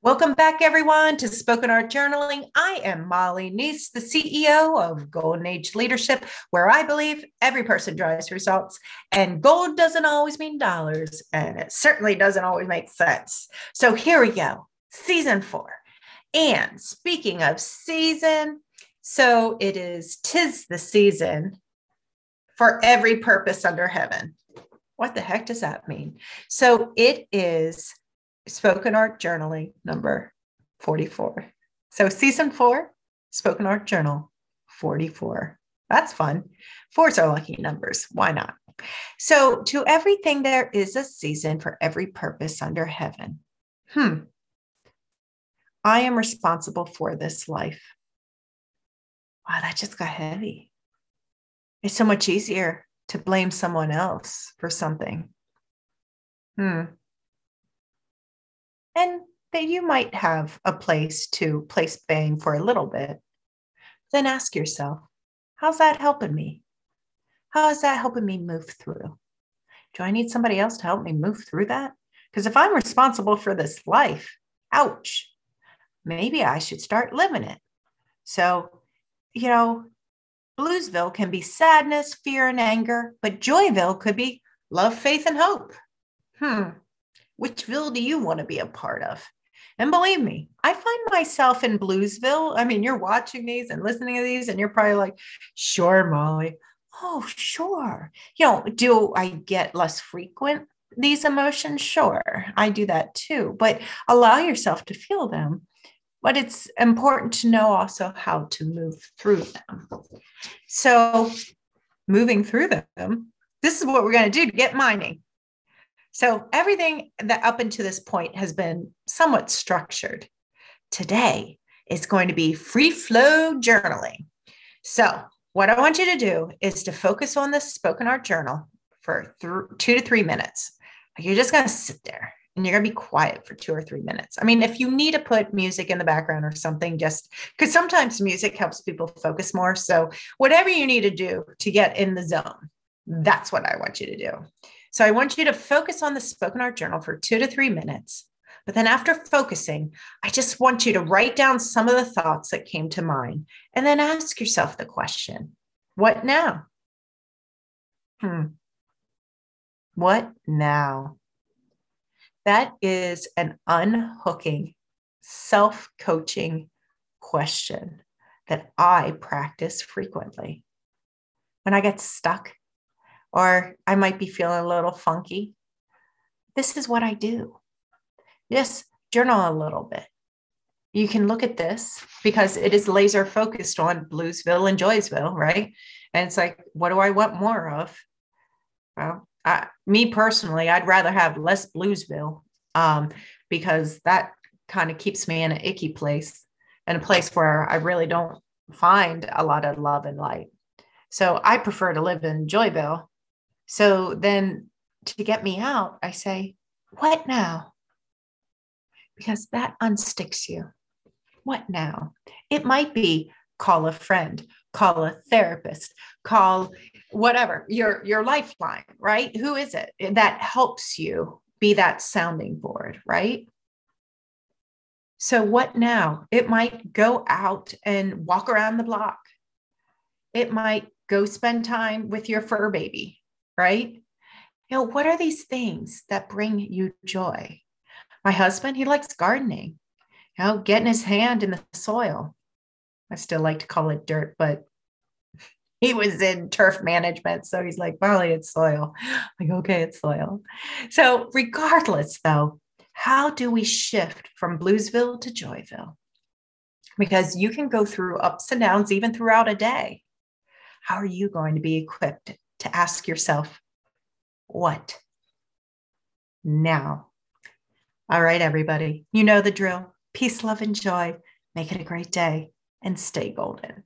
Welcome back, everyone, to Spoken Art Journaling. I am Molly Nece, the CEO of Golden Age Leadership, where I believe every person drives results. And gold doesn't always mean dollars, and it certainly doesn't always make sense. So here we go, season four. And speaking of season, so it is tis the season for every purpose under heaven. What the heck does that mean? So it is spoken art journaling number 44. So season four, spoken art journal 44. That's fun. Fours are lucky numbers. Why not? So, to everything, there is a season for every purpose under heaven. Hmm. I am responsible for this life. Wow, that just got heavy. It's so much easier to blame someone else for something. Hmm and that you might have a place to place blame for a little bit, then ask yourself, how's that helping me? How is that helping me move through? Do I need somebody else to help me move through that? Because if I'm responsible for this life, ouch, maybe I should start living it. So, you know, Bluesville can be sadness, fear, and anger, but Joyville could be love, faith, and hope. Hmm, which Ville do you want to be a part of? And believe me, I find myself in Bluesville. I mean, you're watching these and listening to these, and you're probably like, sure, Molly. Oh, sure. You know, do I get less frequent these emotions? Sure, I do that too. But allow yourself to feel them. But it's important to know also how to move through them. So, moving through them, this is what we're going to do to get mining. So everything that up until this point has been somewhat structured. Today is going to be free flow journaling. So, what I want you to do is to focus on the spoken art journal for th- two to three minutes. You're just going to sit there and you're going to be quiet for two or three minutes. I mean, if you need to put music in the background or something, just because sometimes music helps people focus more. So, whatever you need to do to get in the zone, that's what I want you to do. So I want you to focus on the spoken art journal for two to three minutes. But then after focusing, I just want you to write down some of the thoughts that came to mind and then ask yourself the question what now? Hmm. What now? That is an unhooking, self coaching question that I practice frequently. When I get stuck or I might be feeling a little funky. This is what I do. Yes, journal a little bit. You can look at this because it is laser focused on Bluesville and Joysville, right? And it's like, what do I want more of? Well, I, me personally, I'd rather have less Bluesville um, because that kind of keeps me in an icky place and a place where I really don't find a lot of love and light. So I prefer to live in Joyville so then to get me out, I say, What now? Because that unsticks you. What now? It might be call a friend, call a therapist, call whatever, your, your lifeline, right? Who is it that helps you be that sounding board, right? So, what now? It might go out and walk around the block. It might go spend time with your fur baby right? You know, what are these things that bring you joy? My husband, he likes gardening, you know, getting his hand in the soil. I still like to call it dirt, but he was in turf management. So he's like, Molly, it's soil. I'm like, okay, it's soil. So, regardless, though, how do we shift from Bluesville to Joyville? Because you can go through ups and downs even throughout a day. How are you going to be equipped to ask yourself, what now? All right, everybody, you know the drill. Peace, love, and joy. Make it a great day and stay golden.